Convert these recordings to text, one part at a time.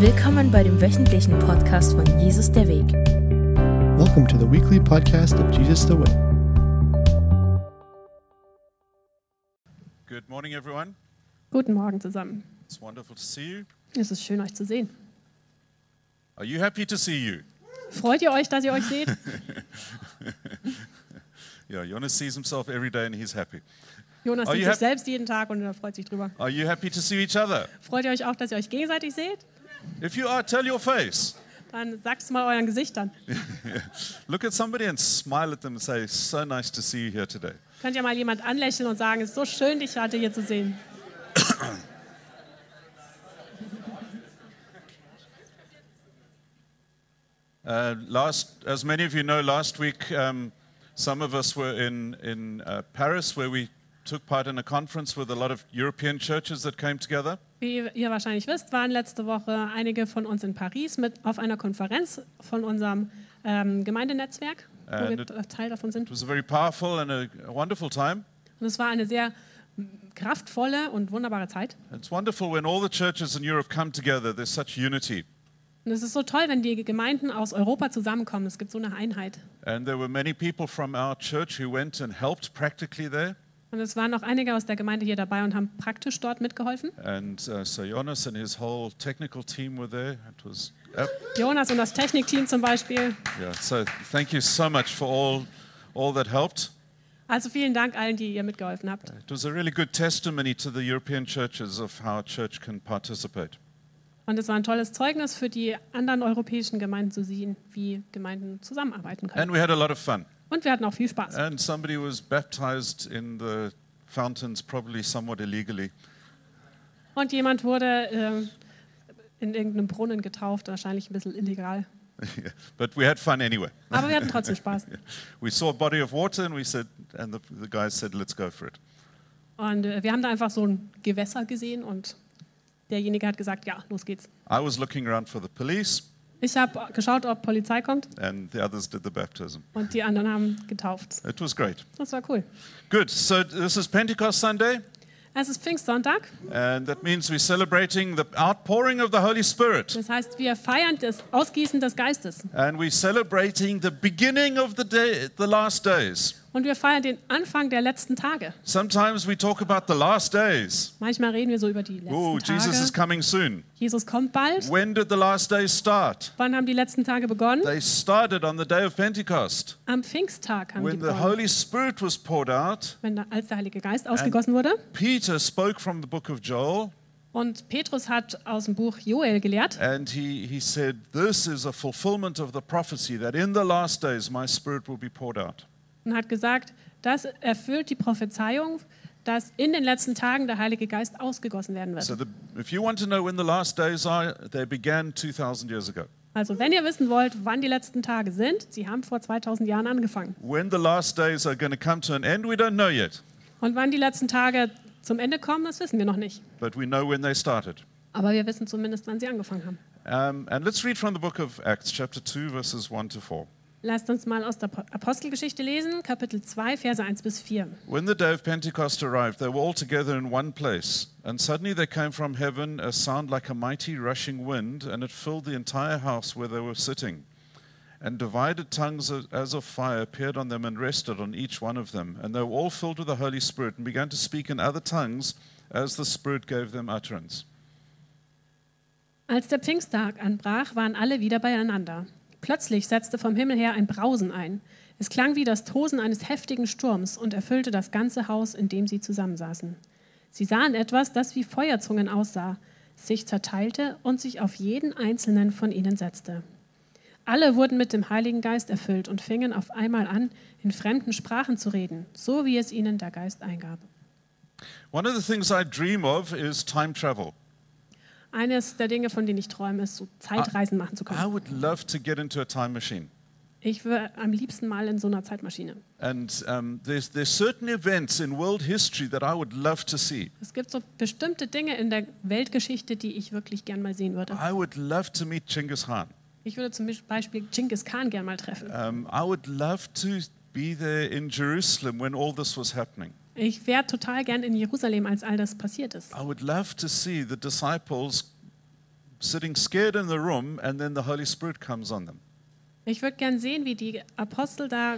Willkommen bei dem wöchentlichen Podcast von Jesus der Weg. Welcome to the weekly podcast of Jesus the Way. Good morning, everyone. Guten Morgen zusammen. It's wonderful to see you. Es ist schön, euch zu sehen. Are you happy to see you? Freut ihr euch, dass ihr euch seht? Yeah, Jonas sees himself every day and he's happy. Jonas Are sieht sich selbst jeden Tag und er freut sich drüber. Are you happy to see each other? Freut ihr euch auch, dass ihr euch gegenseitig seht? If you are, tell your face. Dann sagt es mal euren Gesichtern. Look at somebody and smile at them and say, So nice to see you here today. Könnt ihr mal jemand anlächeln und sagen, es ist so schön, dich heute hier zu sehen. Uh, last, as many of you know, last week um, some of us were in, in uh, Paris where we took part in a conference with a lot of European churches that came together. Wie ihr wahrscheinlich wisst, waren letzte Woche einige von uns in Paris mit auf einer Konferenz von unserem ähm, Gemeindenetzwerk, wo Äh, wir Teil davon sind. It was a very powerful and a, wonderful time. Und es war eine sehr kraftvolle und wunderbare Zeit. It's wonderful when all the churches in Europe come together, there's such unity. Und es ist so toll, wenn die Gemeinden aus Europa zusammenkommen. Es gibt so eine Einheit. And there were many people from our church who went and helped practically there. Und es waren auch einige aus der Gemeinde hier dabei und haben praktisch dort mitgeholfen. And uh, so Jonas and his whole technical team were there. It was, uh, Jonas und das Technikteam zum Beispiel. yeah. So thank you so much for all, all that helped. Also vielen Dank allen, die ihr mitgeholfen habt. It was a really good testimony to the European churches of how a church can participate. Und es war ein tolles Zeugnis für die anderen europäischen Gemeinden zu sehen, wie Gemeinden zusammenarbeiten können. And we had a lot of fun. Und wir hatten auch viel Spaß. And somebody was baptized in the fountains, probably somewhat illegally. Und jemand wurde ähm, in irgendeinem Brunnen getauft, wahrscheinlich ein bisschen illegal. but we had fun anyway. Aber wir hatten trotzdem Spaß. We saw a body of water and we said, and the, the guys said, let's go for it. Und äh, wir haben da einfach so ein Gewässer gesehen und derjenige hat gesagt, ja, los geht's. I was looking around for the police, Ich habe geschaut, ob Polizei kommt and the others did the baptism. und die anderen haben getauft. It was great. Das war cool. Good. So this is Pentecost Sunday, Es ist Pfingstsonntag. and that means we're celebrating the outpouring of the Holy Spirit, Das heißt, wir feiern das Ausgießen des Geistes. and we're celebrating the beginning of the day, the last days. Und wir feiern den Anfang der letzten Tage. Sometimes we talk about the last days. Manchmal reden wir so über die letzten Oh, Jesus is Tage. coming soon. Jesus kommt bald. When did the last days start? Wann haben die letzten Tage begonnen? They started on the day of Pentecost, Am Pfingsttag haben die when the begonnen. Holy Spirit was poured out. Wenn als der Heilige Geist ausgegossen wurde. Peter spoke from the book of Joel. Und Petrus hat aus dem Buch Joel gelehrt. And he, he said, This is a fulfillment of the prophecy that in the last days my spirit will be poured out. Und hat gesagt, das erfüllt die Prophezeiung, dass in den letzten Tagen der Heilige Geist ausgegossen werden wird. So the, if you want to know when the last days are, they began 2,000 years ago. Also wenn ihr wissen wollt, wann die letzten Tage sind, sie haben vor 2000 Jahren angefangen. When the last days are going to come to an end, we don't know yet, Und wann die letzten Tage zum Ende kommen, das wissen wir noch nicht. but we know when they started. Aber wir wissen zumindest, wann sie angefangen haben. Um, and let's read from the book of Acts, chapter 2, verses 1 to 4. Lasst uns mal aus der Apostelgeschichte lesen, Kapitel 2, Verse 1 bis 4. When the day of Pentecost arrived, they were all together in one place. And suddenly there came from heaven a sound like a mighty rushing wind, and it filled the entire house where they were sitting. And divided tongues as- of fire appeared on them and rested on each one of them. And they were all filled with the Holy Spirit and began to speak in other tongues as the Spirit gave them utterance. Als der Pfingsttag anbrach, waren alle wieder beieinander. Plötzlich setzte vom Himmel her ein Brausen ein. Es klang wie das Tosen eines heftigen Sturms und erfüllte das ganze Haus, in dem sie zusammensaßen. Sie sahen etwas, das wie Feuerzungen aussah, sich zerteilte und sich auf jeden einzelnen von ihnen setzte. Alle wurden mit dem Heiligen Geist erfüllt und fingen auf einmal an, in fremden Sprachen zu reden, so wie es ihnen der Geist eingab. One of the things I dream of is time travel. Eines der Dinge, von denen ich träume, ist, so Zeitreisen machen zu können. I would love to get into a time machine. Ich würde am liebsten mal in so einer Zeitmaschine. And um, there's, there's certain events in world history that I would love to see. Es gibt so bestimmte Dinge in der Weltgeschichte, die ich wirklich gern mal sehen würde. I would love to meet Genghis Khan. Ich würde zum Beispiel Genghis Khan gern mal treffen. Um, I would love to be there in Jerusalem when all this was happening. Ich wäre total gern in Jerusalem, als all das passiert ist. I would love to see the disciples sitting scared in the room, and then the Holy Spirit comes on them. Ich würde gern sehen, wie die Apostel da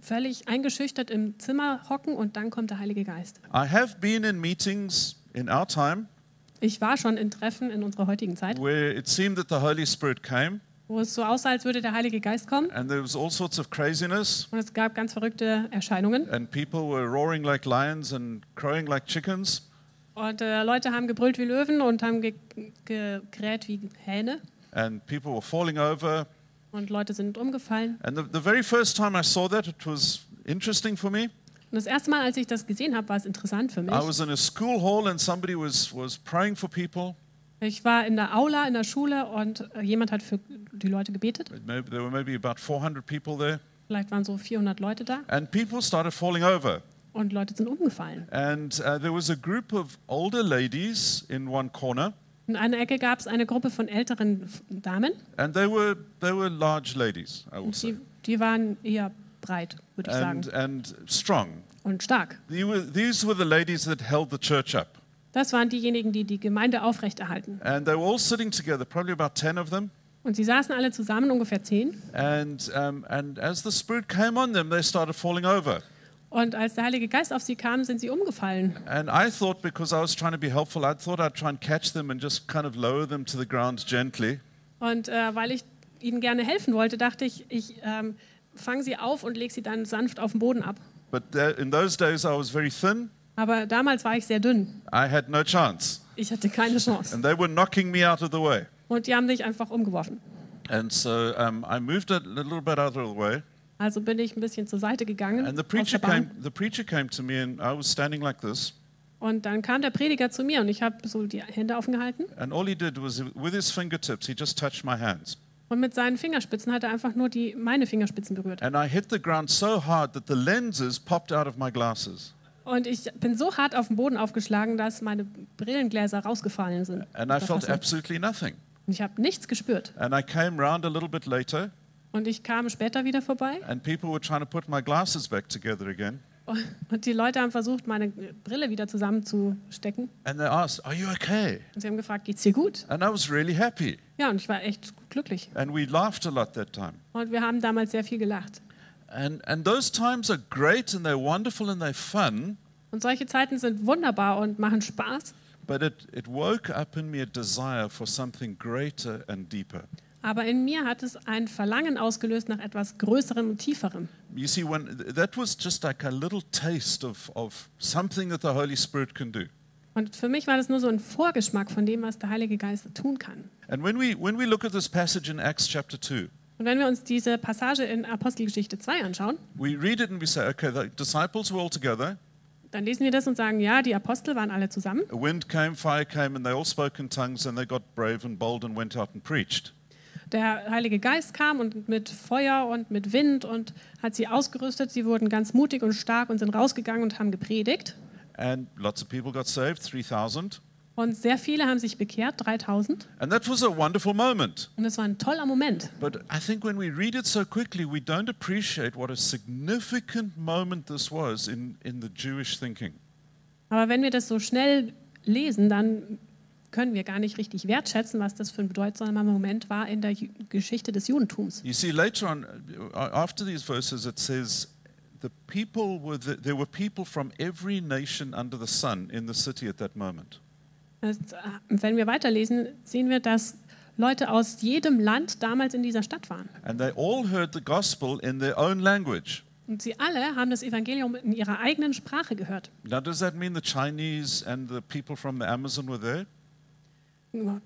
völlig eingeschüchtert im Zimmer hocken und dann kommt der Heilige Geist. I have been in meetings in our time Ich war schon in Treffen in unserer heutigen Zeit, where it seemed that the Holy Spirit came, wo es so aussah, als würde der Heilige Geist kommen and there was all sorts of craziness, und es gab ganz verrückte Erscheinungen and people were roaring like lions and crowing like chickens. und äh, Leute haben gebrüllt wie Löwen und haben ge gekräht wie Hähne and people were falling over. und Leute sind umgefallen. And the, the very first time I saw that, it was interesting for me. Und das erste Mal, als ich das gesehen habe, war es interessant für mich. I was in a school hall and somebody was, was praying for people. Ich war in der Aula in der Schule und äh, jemand hat für die Leute gebetet. There were maybe about 400 people there. Vielleicht waren so 400 Leute da And people started falling over. und Leute sind umgefallen. And uh, there was a group of older ladies in one corner, In einer Ecke gab es eine Gruppe von älteren Damen. and they were, they were large ladies, I will Und say, die, die waren eher breit, würde ich and, sagen, and strong. und stark. These were the ladies that held the church up. Das waren diejenigen, die die Gemeinde aufrechterhalten. And they were all sitting together, probably about 10 of them. Und sie saßen alle zusammen, ungefähr zehn. And, um, and as the Spirit came on them, they started falling over. Und als der Heilige Geist auf sie kam, sind sie umgefallen. And I thought, because I was trying to be helpful, I thought I'd try and catch them and just kind of lower them to the ground gently. Und äh, weil ich ihnen gerne helfen wollte, dachte ich, ich ähm, fange sie auf und lege sie dann sanft auf den Boden ab. But th- in those days, I was very thin. Aber damals war ich sehr dünn. I had no chance. Ich hatte keine Chance. And they were knocking me out of the way. Und die haben mich einfach umgeworfen. And so um, I moved a little bit out of the way. Also bin ich ein bisschen zur Seite gegangen. And the preacher came, the preacher came to me, and I was standing like this. Und dann kam der Prediger zu mir und ich habe so die Hände offen gehalten. And all he did was, with his fingertips, he just touched my hands. Und mit seinen Fingerspitzen hat er einfach nur die, meine Fingerspitzen berührt. And I hit the ground so hard that the lenses popped out of my glasses. Und ich bin so hart auf den Boden aufgeschlagen, dass meine Brillengläser rausgefallen sind. And I felt absolutely nothing. Und ich habe nichts gespürt. And I came round a little bit later, Und ich kam später wieder vorbei and people were trying to put my glasses back together again. und die Leute haben versucht, meine Brille wieder zusammenzustecken. And they asked, Are you okay? Und sie haben gefragt, geht's dir gut? And I was really happy. Ja, und ich war echt glücklich. And we laughed a lot that time. Und wir haben damals sehr viel gelacht. And, and those times are great and they're wonderful and they're fun, Und solche Zeiten sind wunderbar und machen Spaß. but it, it woke up in me a desire for something greater and deeper. Aber in mir hat es ein Verlangen ausgelöst nach etwas Größerem und Tieferem. You see, when that was just like a little taste of, of something that the Holy Spirit can do. Und für mich war das nur so ein Vorgeschmack von dem, was der Heilige Geist tun kann. And when we, when we look at this passage in Acts chapter 2, Und wenn wir uns diese Passage in Apostelgeschichte 2 anschauen, we read it and we say, okay, the disciples were all together. dann lesen wir das und sagen, ja, die Apostel waren alle zusammen. A wind came, fire came, and they all spoke in tongues, and they got brave and bold and went out and preached. Der Heilige Geist kam und mit Feuer und mit Wind und hat sie ausgerüstet. Sie wurden ganz mutig und stark und sind rausgegangen und haben gepredigt. And lots of people got saved, 3,000. Und sehr viele haben sich bekehrt, 3000. And that was a wonderful moment. Und es war ein toller Moment. But I think when we read it so quickly, we don't appreciate what a significant moment this was in, in the Jewish thinking. Aber wenn wir das so schnell lesen, dann können wir gar nicht richtig wertschätzen, was das für ein bedeutsamer Moment war in der Ju- Geschichte des Judentums. You see, later on, uh, after these verses, it says, the people were the, there were people from every nation under the sun in the city at that moment. Äh, wenn wir weiterlesen, sehen wir, dass Leute aus jedem Land damals in dieser Stadt waren. And they all heard the gospel in their own language. Und sie alle haben das Evangelium in ihrer eigenen Sprache gehört. Now, does that mean the Chinese and the people from the Amazon were there?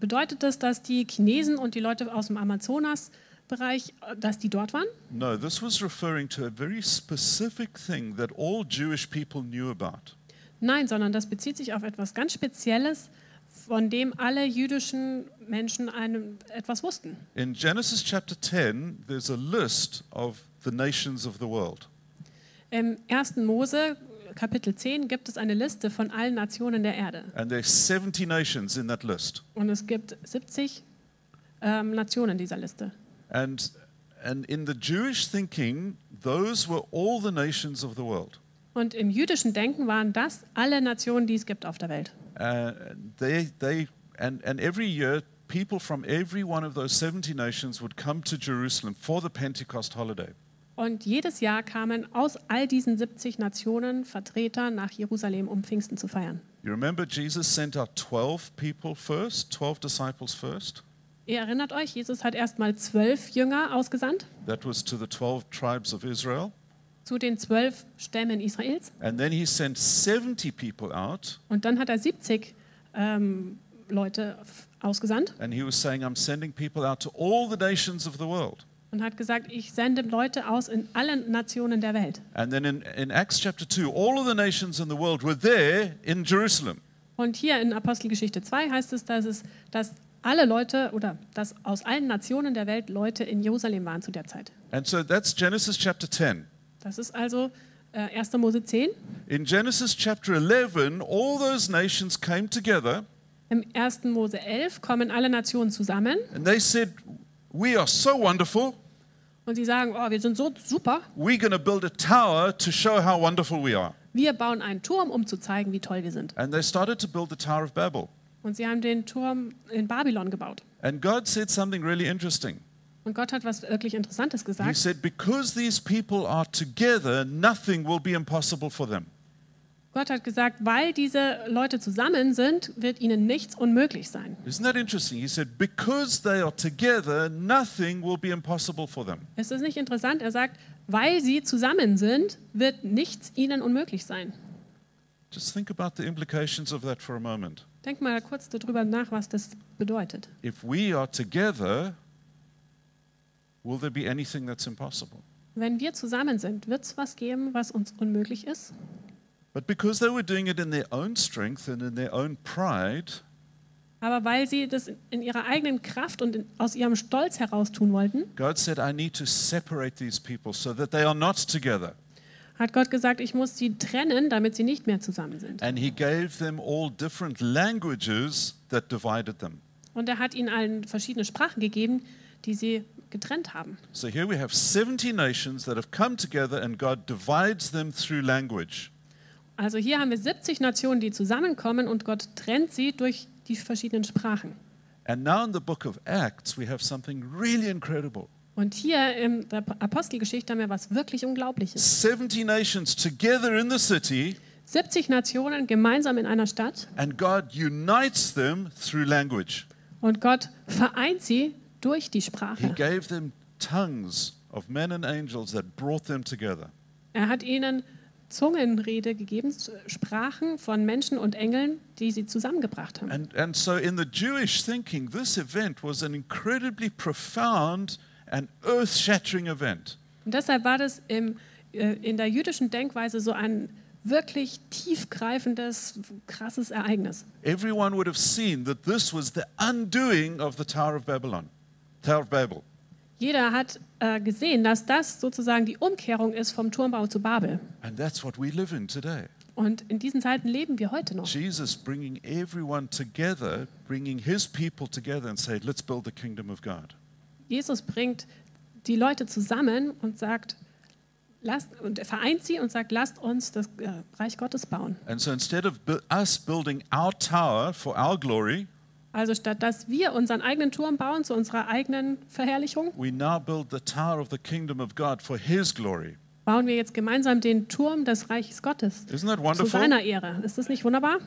Bedeutet das, dass die Chinesen und die Leute aus dem Amazonasbereich, äh, dass die dort waren? No, this was referring to a very specific thing that all Jewish people knew about. Nein, sondern das bezieht sich auf etwas ganz Spezielles, von dem alle jüdischen Menschen einem, etwas wussten. In Genesis chapter 10, there's a list of the nations of the world. Im 1. Mose, Kapitel 10, gibt es eine Liste von allen Nationen der Erde. And there's 70 nations in that list. Und es gibt 70 ähm, Nationen in dieser Liste. And, and in the Jewish thinking, those were all the nations of the world. Und im jüdischen Denken waren das alle Nationen, die es gibt auf der Welt. Uh, they, they, and, and every year, people from every one of those 70 nations would come to Jerusalem for the Pentecost holiday. Und jedes Jahr kamen aus all diesen 70 Nationen Vertreter nach Jerusalem, um Pfingsten zu feiern. You remember Jesus sent out 12 people first, 12 disciples first? Ihr erinnert euch, Jesus hat erstmal zwölf Jünger ausgesandt That was to the 12 tribes of Israel. Zu den zwölf Stämmen Israels. And then he sent 70 people out, Und dann hat er 70 ähm, Leute ausgesandt and he was saying, I'm sending people out to all the nations of the world. und hat gesagt, ich sende Leute aus in allen Nationen der Welt. And then in, in Acts chapter 2, all of the nations in the world were there in Jerusalem. Und hier in Apostelgeschichte 2 heißt es, dass, es, dass alle Leute oder dass aus allen Nationen der Welt Leute in Jerusalem waren zu der Zeit. And so that's Genesis chapter 10. Das ist also äh, 1. Mose 10. In Genesis chapter 11, all those nations came together Im 1. Mose 11 kommen alle Nationen zusammen and they said, We are so wonderful. und sie sagen, oh, wir sind so super, We're going to build a tower to show how wonderful we are. wir bauen einen Turm, um zu zeigen, wie toll wir sind. And they started to build the Tower of Babel. Und sie haben den Turm in Babylon gebaut. And God said something really interesting. Und Gott hat was wirklich Interessantes He gesagt. said, Because these people are together, nothing will be impossible for them. Gott hat gesagt, weil diese Leute zusammen sind, wird ihnen nichts unmöglich sein. Isn't that interesting? He said, Because they are together, nothing will be impossible for them. Ist das nicht interessant? Er sagt, weil sie zusammen sind, wird nichts ihnen unmöglich sein. Just think about the implications of that for a moment. Denk mal kurz darüber nach, was das bedeutet. If we are together, will there be anything that's impossible? Wenn wir zusammen sind, wird es was geben, was uns unmöglich ist? But because they were doing it in their own strength and in their own pride, Aber weil sie das in ihrer eigenen Kraft und in, aus ihrem Stolz heraus tun wollten, God said, I need to separate these people so that they are not together. hat Gott gesagt, ich muss sie trennen, damit sie nicht mehr zusammen sind. And He gave them all different languages that divided them. Und er hat ihnen allen verschiedene Sprachen gegeben, die sie getrennt haben. So here we have 70 nations that have come together and God divides them through language. Also hier haben wir 70 Nationen, die zusammenkommen und Gott trennt sie durch die verschiedenen Sprachen. And now in the book of Acts, we have something really incredible. Und hier in der Apostelgeschichte haben wir was wirklich Unglaubliches. 70 nations together in the city, 70 Nationen gemeinsam in einer Stadt and God unites them through language. und Gott vereint sie durch die He Sprache. gave them tongues of men and angels that brought them together. Er hat ihnen Zungenrede gegeben, Sprachen von Menschen und Engeln, die sie zusammengebracht haben. And, and so, in the Jewish thinking, this event was an incredibly profound and earth shattering event. Und deshalb war das im, äh, in der jüdischen Denkweise so ein wirklich tiefgreifendes, krasses Ereignis. Everyone would have seen that this was the undoing of the Tower of Babylon, Babel. Jeder hat äh, gesehen, dass das sozusagen die Umkehrung ist vom Turmbau zu Babel. And that's what we live in today. Und in diesen Zeiten leben wir heute noch. Jesus bringing everyone together, bringing his people together and say, let's build the kingdom of God. Jesus bringt die Leute zusammen und sagt, lasst, und er vereint sie und sagt, lasst uns das äh, Reich Gottes bauen. And so instead of us building our tower for our glory, Also statt dass wir unseren eigenen Turm bauen zu unserer eigenen Verherrlichung, we now build the tower of the kingdom of God for his glory. bauen wir jetzt gemeinsam den Turm des Reiches Gottes Isn't that zu seiner Ehre. Ist das nicht wunderbar?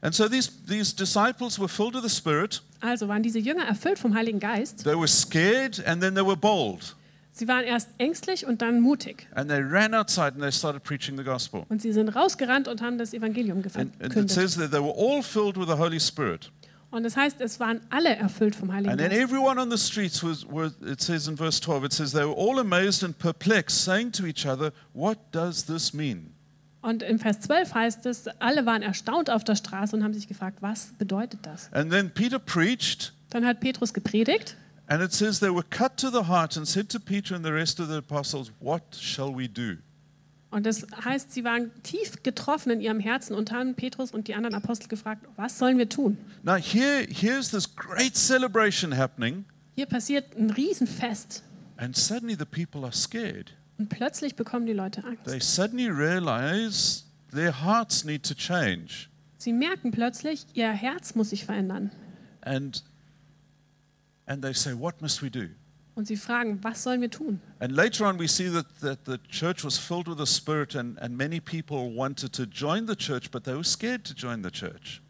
And so these, these disciples were filled with the Spirit. Also waren diese Jünger erfüllt vom Heiligen Geist. They were scared and then they were bold. Sie waren erst ängstlich und dann mutig. And they ran outside and they started preaching the gospel. Und sie sind rausgerannt und haben das Evangelium And, and it verkündet. says that they were all filled with the Holy Spirit. Und das heißt, es waren alle erfüllt vom Heiligen And then Geist. everyone on the streets was, were, it says in verse 12, it says they were all amazed and perplexed, saying to each other, What does this mean? Und im Vers 12 heißt es, alle waren erstaunt auf der Straße und haben sich gefragt, was bedeutet das? And then Peter preached, Dann hat Petrus gepredigt and it says they were cut to the heart and said to Peter and the rest of the apostles, What shall we do? Und das heißt, sie waren tief getroffen in ihrem Herzen und haben Petrus und die anderen Apostel gefragt, was sollen wir tun? Now, here, here's this great celebration happening, Hier passiert ein Riesenfest and suddenly the people are scared. und plötzlich bekommen die Leute They Angst. suddenly realize their hearts need to change. Sie merken plötzlich, ihr Herz muss sich verändern. And and they say, What must we do? Und sie fragen, was sollen wir tun? And later on, we see that, that the church was filled with the Spirit, and, and many people wanted to join the church, but they were scared to join the church.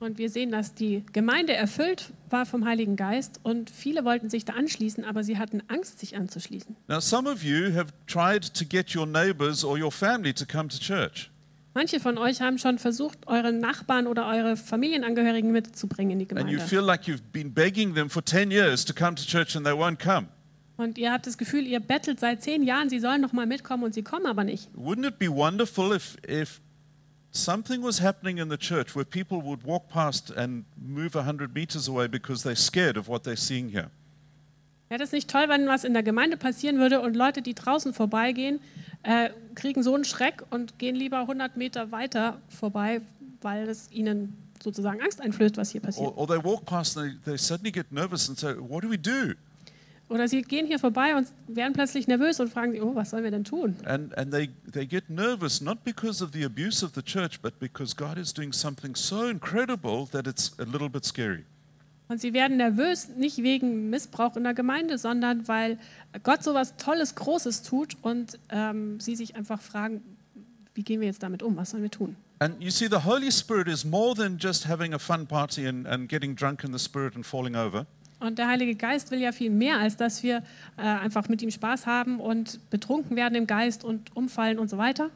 Und wir sehen, dass die Gemeinde erfüllt war vom Heiligen Geist und viele wollten sich da anschließen, aber sie hatten Angst, sich anzuschließen. Now, some of you have tried to get your neighbors or your family to come to church. Manche von euch haben schon versucht, eure Nachbarn oder eure Familienangehörigen mitzubringen in die And you Gemeinde. feel like you've been begging them for 10 years to come to church and they won't come. Und ihr habt das Gefühl, ihr bettelt seit zehn Jahren, sie sollen noch mal mitkommen und sie kommen aber nicht. Wouldn't it be wonderful if, if something was happening in the church where people would walk past and move 100 meters away because they're scared of what they're seeing here? Wäre das nicht toll, wenn was in der Gemeinde passieren würde und Leute, die draußen vorbeigehen, äh, kriegen so einen Schreck und gehen lieber 100 Meter weiter vorbei, weil es ihnen sozusagen Angst einflößt, was hier passiert. Or, or they walk past and they, they suddenly get nervous and say, What do we do? Oder sie gehen hier vorbei und werden plötzlich nervös und fragen sich, oh, was sollen wir denn tun? And, and they, they get nervous not because of the abuse of the church, but because God is doing something so incredible that it's a little bit scary. Und sie werden nervös, nicht wegen Missbrauch in der Gemeinde, sondern weil Gott so was Tolles, Großes tut und ähm, sie sich einfach fragen, wie gehen wir jetzt damit um? Was sollen wir tun? And you see, the Holy Spirit is more than just having a fun party and, and getting drunk in the Spirit and falling over. Und der Heilige Geist will ja viel mehr, als dass wir äh, einfach mit ihm Spaß haben und betrunken werden im Geist und umfallen und so weiter.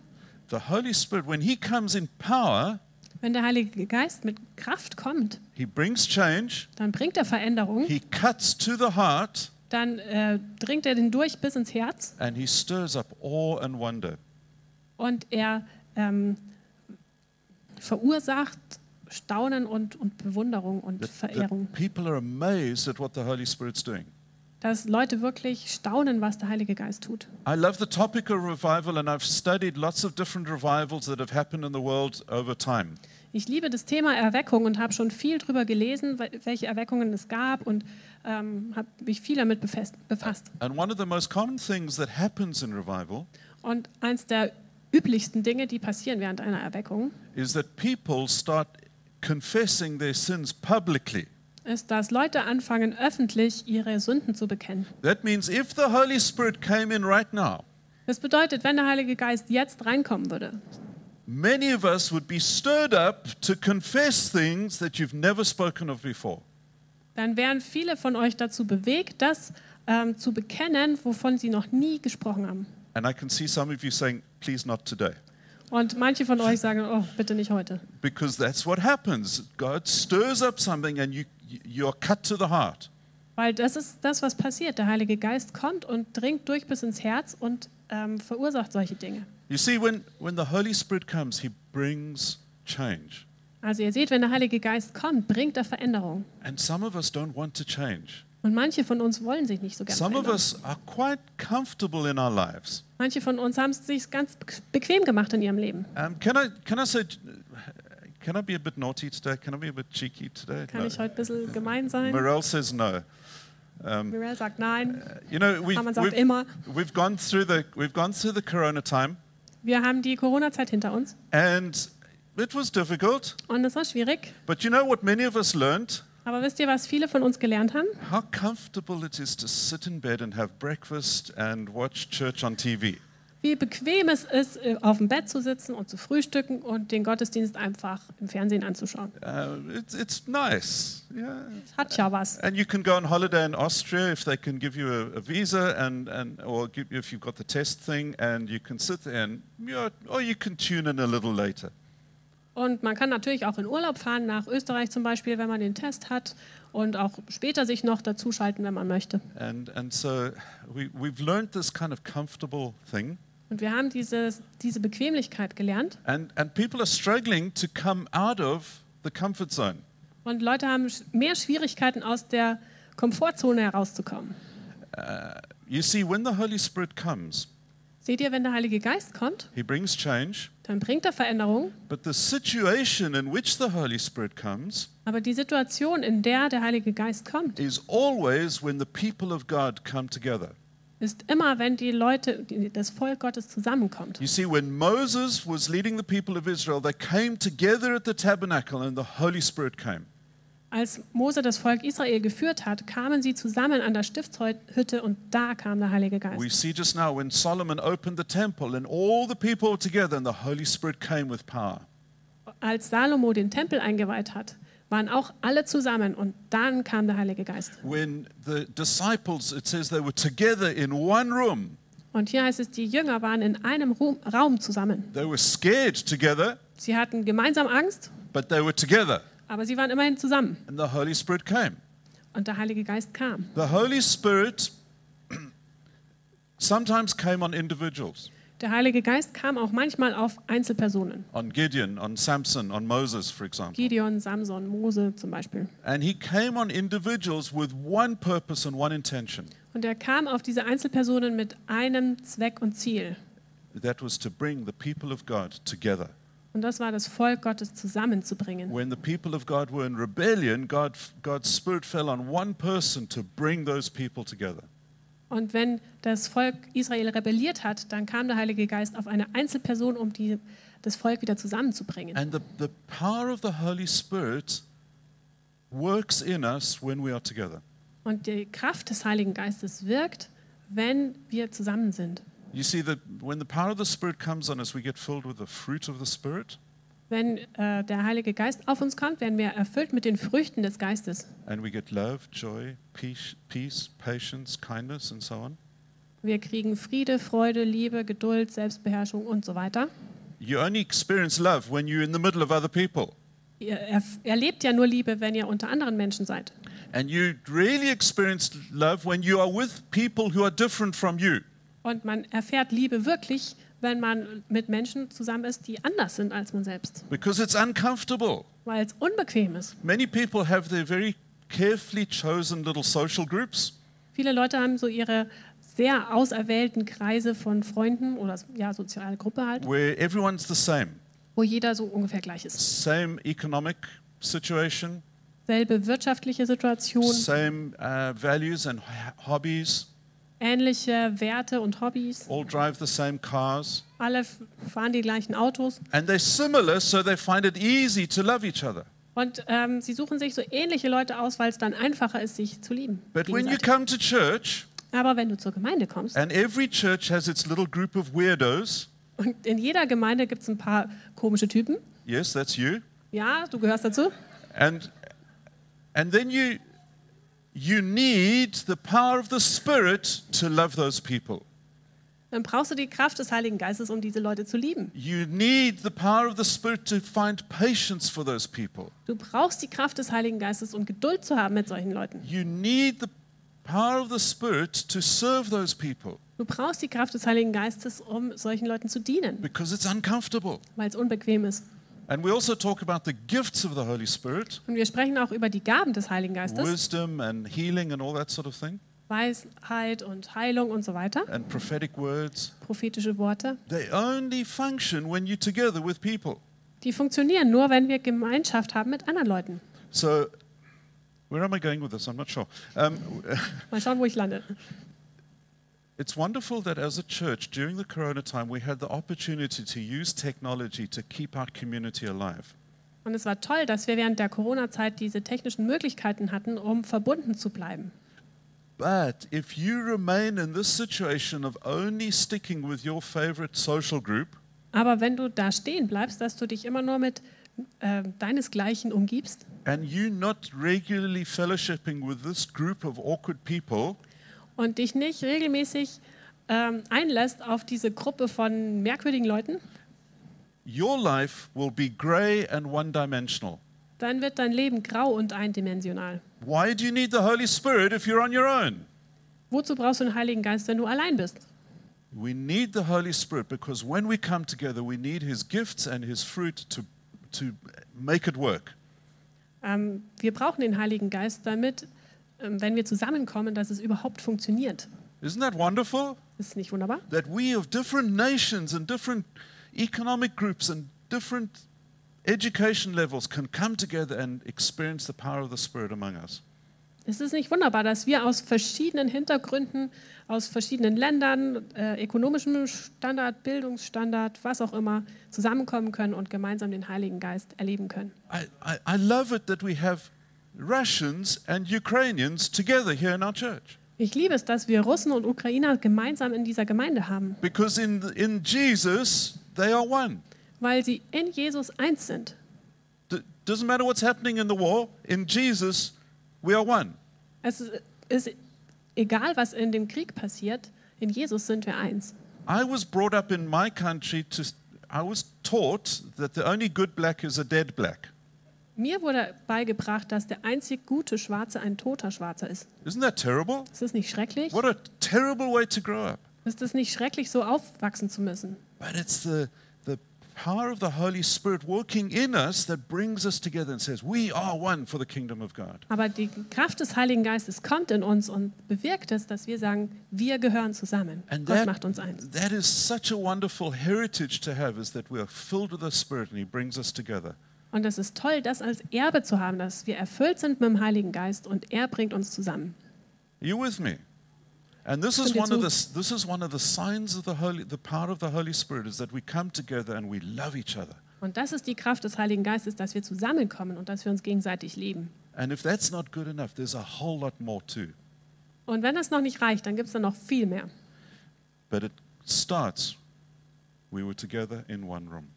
The Holy Spirit, when He comes in power, Wenn der Heilige Geist mit Kraft kommt, He brings change, dann bringt er Veränderung, He cuts to the heart, dann äh, dringt er den durch bis ins Herz and He stirs up awe and wonder. und er ähm, verursacht Staunen und, und Bewunderung und That, Verehrung. that people are amazed at what the Holy Spirit's doing. Dass Leute wirklich staunen, was der Heilige Geist tut. I love the topic of revival, and I've studied lots of different revivals that have happened in the world over time. Ich liebe das Thema Erweckung und habe schon viel darüber gelesen, wel- welche Erweckungen es gab und ähm, habe mich viel damit befasst, befasst. And one of the most common things that happens in revival Und eins der üblichsten Dinge, die passieren während einer Erweckung, is that people start confessing their sins publicly. Ist, dass Leute anfangen, öffentlich ihre Sünden zu bekennen. That means if the Holy Spirit came in right now, Das bedeutet, wenn der Heilige Geist jetzt reinkommen würde, many of us would be stirred up to confess things that you've never spoken of before. dann wären viele von euch dazu bewegt, das ähm, zu bekennen, wovon sie noch nie gesprochen haben. And I can see some of you saying, please not today. Und manche von euch sagen, oh, bitte nicht heute. Because that's what happens. God stirs up something and you, you are cut to the heart. Weil das ist das, was passiert. Der Heilige Geist kommt und dringt durch bis ins Herz und ähm, verursacht solche Dinge. You see, when, when the Holy Spirit comes, He brings change. Also ihr seht, wenn der Heilige Geist kommt, bringt er Veränderung. And some of us don't want to change. Und manche von uns wollen sich nicht so gerne Some of verändern. us are quite comfortable in our lives. Manche von uns haben es sich ganz be- bequem gemacht in ihrem Leben. Um, can, I, can I say, can I be a bit naughty today? Can I be a bit cheeky today? Kann No. ich heute ein bisschen gemein sein? Morel says no. Um, Mirel sagt nein. you know, we've, sagt we've, immer. we've, gone through the, we've gone through the corona time, Wir haben die Corona-Zeit hinter uns and it was difficult. und es war schwierig. But you know what many of us learned? Aber wisst ihr, was viele von uns gelernt haben? How comfortable it is to sit in bed and have breakfast and watch church on TV. Wie bequem es ist, äh, auf dem Bett zu sitzen und zu frühstücken und den Gottesdienst einfach im Fernsehen anzuschauen. Uh, it's, it's nice. Yeah. Hat ja was. And you can go on holiday in Austria if they can give you a, a visa, and, and or give you, if you've got the test thing, and you can sit there and or you can tune in a little later. Und man kann natürlich auch in Urlaub fahren, nach Österreich zum Beispiel, wenn man den Test hat und auch später sich noch dazuschalten, wenn man möchte. And and so we we've learned this kind of comfortable thing, Und wir haben diese, diese Bequemlichkeit gelernt. and and people are struggling to come out of the comfort zone. Und Leute haben mehr Schwierigkeiten, aus der Komfortzone herauszukommen. You see, when the Holy Spirit comes, Seht ihr, wenn der Heilige Geist kommt, He brings change, dann bringt er Veränderung. but the situation in which the Holy Spirit comes Aber die Situation, in der der Heilige Geist kommt, is always when the people of God come together. Ist immer, wenn die Leute, das Volk Gottes zusammenkommt. You see, when Moses was leading the people of Israel, they came together at the tabernacle and the Holy Spirit came. Als Mose das Volk Israel geführt hat, kamen sie zusammen an der Stiftshütte und da kam der Heilige We Geist. see just now when Solomon opened the temple and all the people were together and the Holy Spirit came with power. Als Salomo den Tempel eingeweiht hat, waren auch alle zusammen und dann kam der Heilige Geist. When the disciples, it says they were together in one room. Und hier heißt es, die Jünger waren in einem Raum zusammen. They were scared together, Sie hatten gemeinsam Angst, but they were together. aber sie waren immerhin zusammen. And the Holy Spirit came. Und der Heilige Geist kam. The Holy Spirit sometimes came on individuals, Der Heilige Geist kam auch manchmal auf Einzelpersonen. on Gideon, on Samson, on Moses, for example. Gideon, Samson, Mose zum Beispiel. And he came on individuals with one purpose and one intention. Und er kam auf diese Einzelpersonen mit einem Zweck und Ziel. That was to bring the people of God together. Und das war das Volk Gottes zusammenzubringen. When the people of God were in rebellion, God, God's Spirit fell on one person to bring those people together. Und wenn das Volk Israel rebelliert hat, dann kam der Heilige Geist auf eine Einzelperson, um die, das Volk wieder zusammenzubringen. And the, the power of the Holy Spirit works in us when we are together. Und die Kraft des Heiligen Geistes wirkt, wenn wir zusammen sind. You see that when the power of the Spirit comes on us, we get filled with the fruit of the Spirit, Wenn äh, der Heilige Geist auf uns kommt, werden wir erfüllt mit den Früchten des Geistes. and we get love, joy, peace, peace, patience, kindness, and so on. Wir kriegen Friede, Freude, Liebe, Geduld, Selbstbeherrschung und so weiter. You only experience love when you're in the middle of other people. Ihr erlebt ja nur Liebe, wenn ihr unter anderen Menschen seid. And you really experience love when you are with people who are different from you. Und man erfährt Liebe wirklich, wenn man mit Menschen zusammen ist, die anders sind als man selbst, because it's uncomfortable. weil es unbequem ist. Many people have their very carefully chosen little social groups, Viele Leute haben so ihre sehr auserwählten Kreise von Freunden oder ja, soziale Gruppe halt, where everyone's the same, wo jeder so ungefähr gleich ist. same economic situation, Selbe wirtschaftliche Situation, same uh, values and hobbies, ähnliche Werte und Hobbys. all drive the same cars, Alle fahren die gleichen Autos and they're similar, so they find it easy to love each other. und ähm, sie suchen sich so ähnliche Leute aus, weil es dann einfacher ist, sich zu lieben. But when you come to church, Aber wenn du zur Gemeinde kommst and every church has its little group of weirdos, und in jeder Gemeinde gibt es ein paar komische Typen, yes, that's you, ja, du gehörst dazu, and and then you you need the power of the spirit to love those people dann brauchst du die Kraft des Heiligen Geistes, um diese Leute zu lieben. you need the power of the spirit to find patience for those people Du brauchst die Kraft des Heiligen Geistes und Geduld zu haben mit solchen Leuten. you need the power of the spirit to serve those people Du brauchst die Kraft des Heiligen Geistes, um solchen Leuten zu dienen, because it's uncomfortable weil es unbequem ist. And we also talk about the gifts of the holy spirit Und wir sprechen auch über die Gaben des Heiligen Geistes, wisdom and healing and all that sort of thing. Weisheit und Heilung und so weiter, and prophetic words. Prophetische Worte. they only function when you're together with people. Die funktionieren nur, wenn wir Gemeinschaft haben mit anderen Leuten. so where am i going with this? I'm not sure. Um, Mal schauen, wo ich lande. It's wonderful that as a church during the corona time we had the opportunity to use technology to keep our community alive. Und es war toll, dass wir während der Corona-Zeit diese technischen Möglichkeiten hatten, um verbunden zu bleiben. But if you remain in this situation of only sticking with your favorite social group, Aber wenn du da stehen bleibst, dass du dich immer nur mit äh, deinesgleichen umgibst and you not regularly fellowshipping with this group of awkward people, und dich nicht regelmäßig ähm, einlässt auf diese Gruppe von merkwürdigen Leuten, your life will be gray and one dimensional. dann wird dein Leben grau und eindimensional. Why do you need the Holy Spirit if you're on your own? Wozu brauchst du den Heiligen Geist, wenn du allein bist? We need the Holy Spirit because when we come together, we need His gifts and His fruit to, to make it work. Ähm, wir brauchen den Heiligen Geist, damit, wenn wir zusammenkommen, dass es überhaupt funktioniert. Isn't that wonderful? Ist es nicht wunderbar? That we of different nations and different economic groups and different education levels can come together and experience the power of the Spirit among us. Es ist nicht wunderbar, dass wir aus verschiedenen Hintergründen, aus verschiedenen Ländern, äh, ökonomischem Standard, Bildungsstandard, was auch immer, zusammenkommen können und gemeinsam den Heiligen Geist erleben können. I, I, I love it that we have Russians and Ukrainians together here in our church. Ich liebe es, dass wir Russen und Ukrainer gemeinsam in dieser Gemeinde haben, Because in, in Jesus, they are one. weil sie in Jesus eins sind. D- doesn't matter what's happening in the war, in Jesus, we are one. Es ist egal, was in dem Krieg passiert, in Jesus sind wir eins. I was brought up in my country to, I was taught that the only good black is a dead black. Mir wurde beigebracht, dass der einzig gute Schwarze ein toter Schwarzer ist. Isn't that terrible? Ist das nicht schrecklich? What a terrible way to grow up. Ist es nicht schrecklich, so aufwachsen zu müssen? But it's the, the power of the Holy Spirit working in us that brings us together and says, We are one for the kingdom of God. Aber die Kraft des Heiligen Geistes kommt in uns und bewirkt es, dass wir sagen, wir gehören zusammen. And Gott that, macht uns eins. that is such a wonderful heritage to have, is that we are filled with the Spirit and He brings us together. Und es ist toll, das als Erbe zu haben, dass wir erfüllt sind mit dem Heiligen Geist und er bringt uns zusammen. You with me? And this is one of the this is one of the signs of the holy the power of the Holy Spirit is that we come together and we love each other. Und das ist die Kraft des Heiligen Geistes, dass wir zusammenkommen und dass wir uns gegenseitig lieben. And if that's not good enough, there's a whole lot more too. Und wenn das noch nicht reicht, dann gibt es da noch viel mehr. But it starts we were together in one room.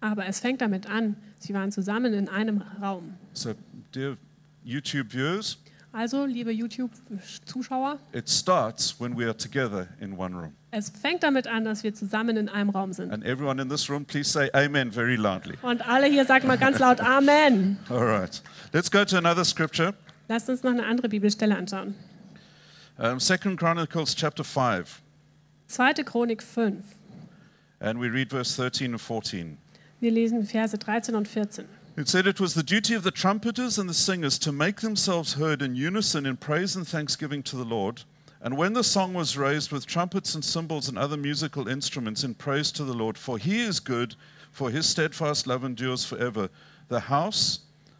Aber es fängt damit an, sie waren zusammen in einem Raum. So dear YouTube viewers, Also, liebe YouTube-Zuschauer, it starts when we are together in one room. es fängt damit an, dass wir zusammen in einem Raum sind. And everyone in this room, please say amen very loudly. Und alle hier sagen mal ganz laut Amen. All right. Let's go to another scripture. Lasst uns noch eine andere Bibelstelle anschauen. Um, Second Chronicles chapter 5. 2. Chronik 5. And we read verse 13 and 14. Wir lesen Verse 13 und 14. It said it was the duty of the trumpeters and the singers to make themselves heard in unison in praise and thanksgiving to the Lord. And when the song was raised with trumpets and cymbals and other musical instruments in praise to the Lord, for he is good, for his steadfast love endures forever, the house,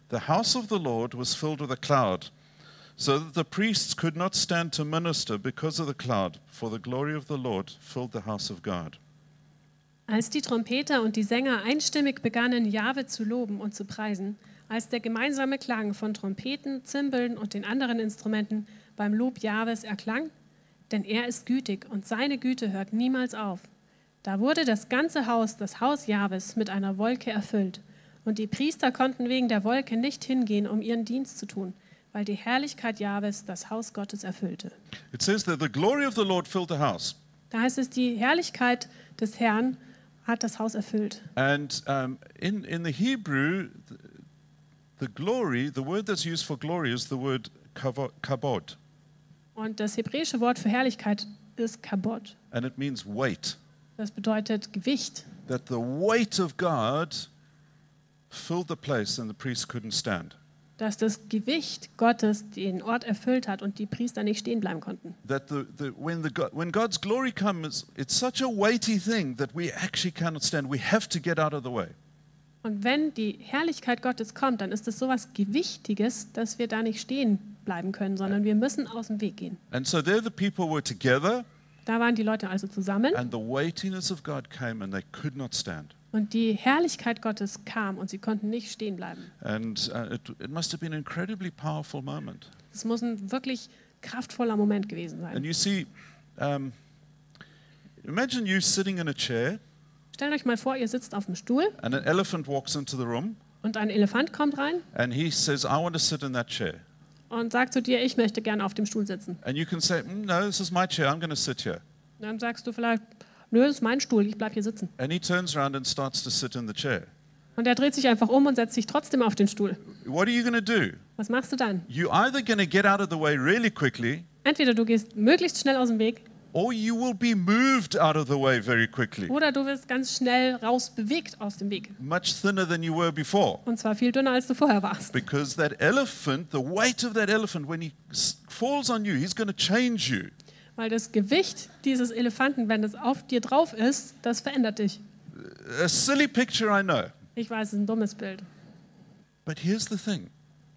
the house of the Lord was filled with a cloud, so that the priests could not stand to minister because of the cloud, for the glory of the Lord filled the house of God. Als die Trompeter und die Sänger einstimmig begannen, Jahwe zu loben und zu preisen, als der gemeinsame Klang von Trompeten, Zimbeln und den anderen Instrumenten beim Lob Jahwes erklang, denn er ist gütig und seine Güte hört niemals auf. Da wurde das ganze Haus, das Haus Jahwes, mit einer Wolke erfüllt, und die Priester konnten wegen der Wolke nicht hingehen, um ihren Dienst zu tun, weil die Herrlichkeit Jahwes das Haus Gottes erfüllte. It says that the glory of the Lord filled the house. Da heißt es, die Herrlichkeit des Herrn hat das Haus erfüllt. And um, in, in the Hebrew, the, glory, the word that's used for glory is the word kabod, Und das hebräische Wort für Herrlichkeit ist Kabod. and it means weight. Das bedeutet Gewicht. That the weight of God filled the place and the priests couldn't stand. Dass das Gewicht Gottes den Ort erfüllt hat und die Priester nicht stehen bleiben konnten. That the, the, when, the, God- when God's glory comes, it's such a weighty thing that we actually cannot stand. We have to get out of the way. Und wenn die Herrlichkeit Gottes kommt, dann ist es sowas Gewichtiges, dass wir da nicht stehen bleiben können, sondern wir müssen aus dem Weg gehen. And so there the people were together, Da waren die Leute also zusammen and the weightiness of God came, and they could not stand. Und die Herrlichkeit Gottes kam und sie konnten nicht stehen bleiben. And uh, it, it must have been an incredibly powerful moment. Es muss ein wirklich kraftvoller Moment gewesen And sein. you see, um, imagine you sitting in a chair Stellt euch mal vor, ihr sitzt auf dem Stuhl and an elephant walks into the room und ein Elefant kommt rein and he says, I want to sit in that chair. und sagt zu dir, ich möchte gerne auf dem Stuhl sitzen. And you can say, "Mm, No, this is my chair. I'm going to sit here. Und dann sagst du vielleicht, nö, das ist mein Stuhl, ich bleib hier sitzen. And he turns around and starts to sit in the chair. Und er dreht sich einfach um und setzt sich trotzdem auf den Stuhl. What are you going to do? Was machst du dann? You're either going to get out of the way really quickly Entweder du gehst möglichst schnell aus dem Weg or you will be moved out of the way very quickly, oder du wirst ganz schnell raus bewegt aus dem Weg. much thinner than you were before. Und zwar viel dünner, als du vorher warst. Because that elephant, the weight of that elephant, when he falls on you, he's going to change you. Weil das Gewicht dieses Elefanten, wenn es auf dir drauf ist, das verändert dich. A silly picture, I know. Ich weiß, es ist ein dummes Bild. But here's the thing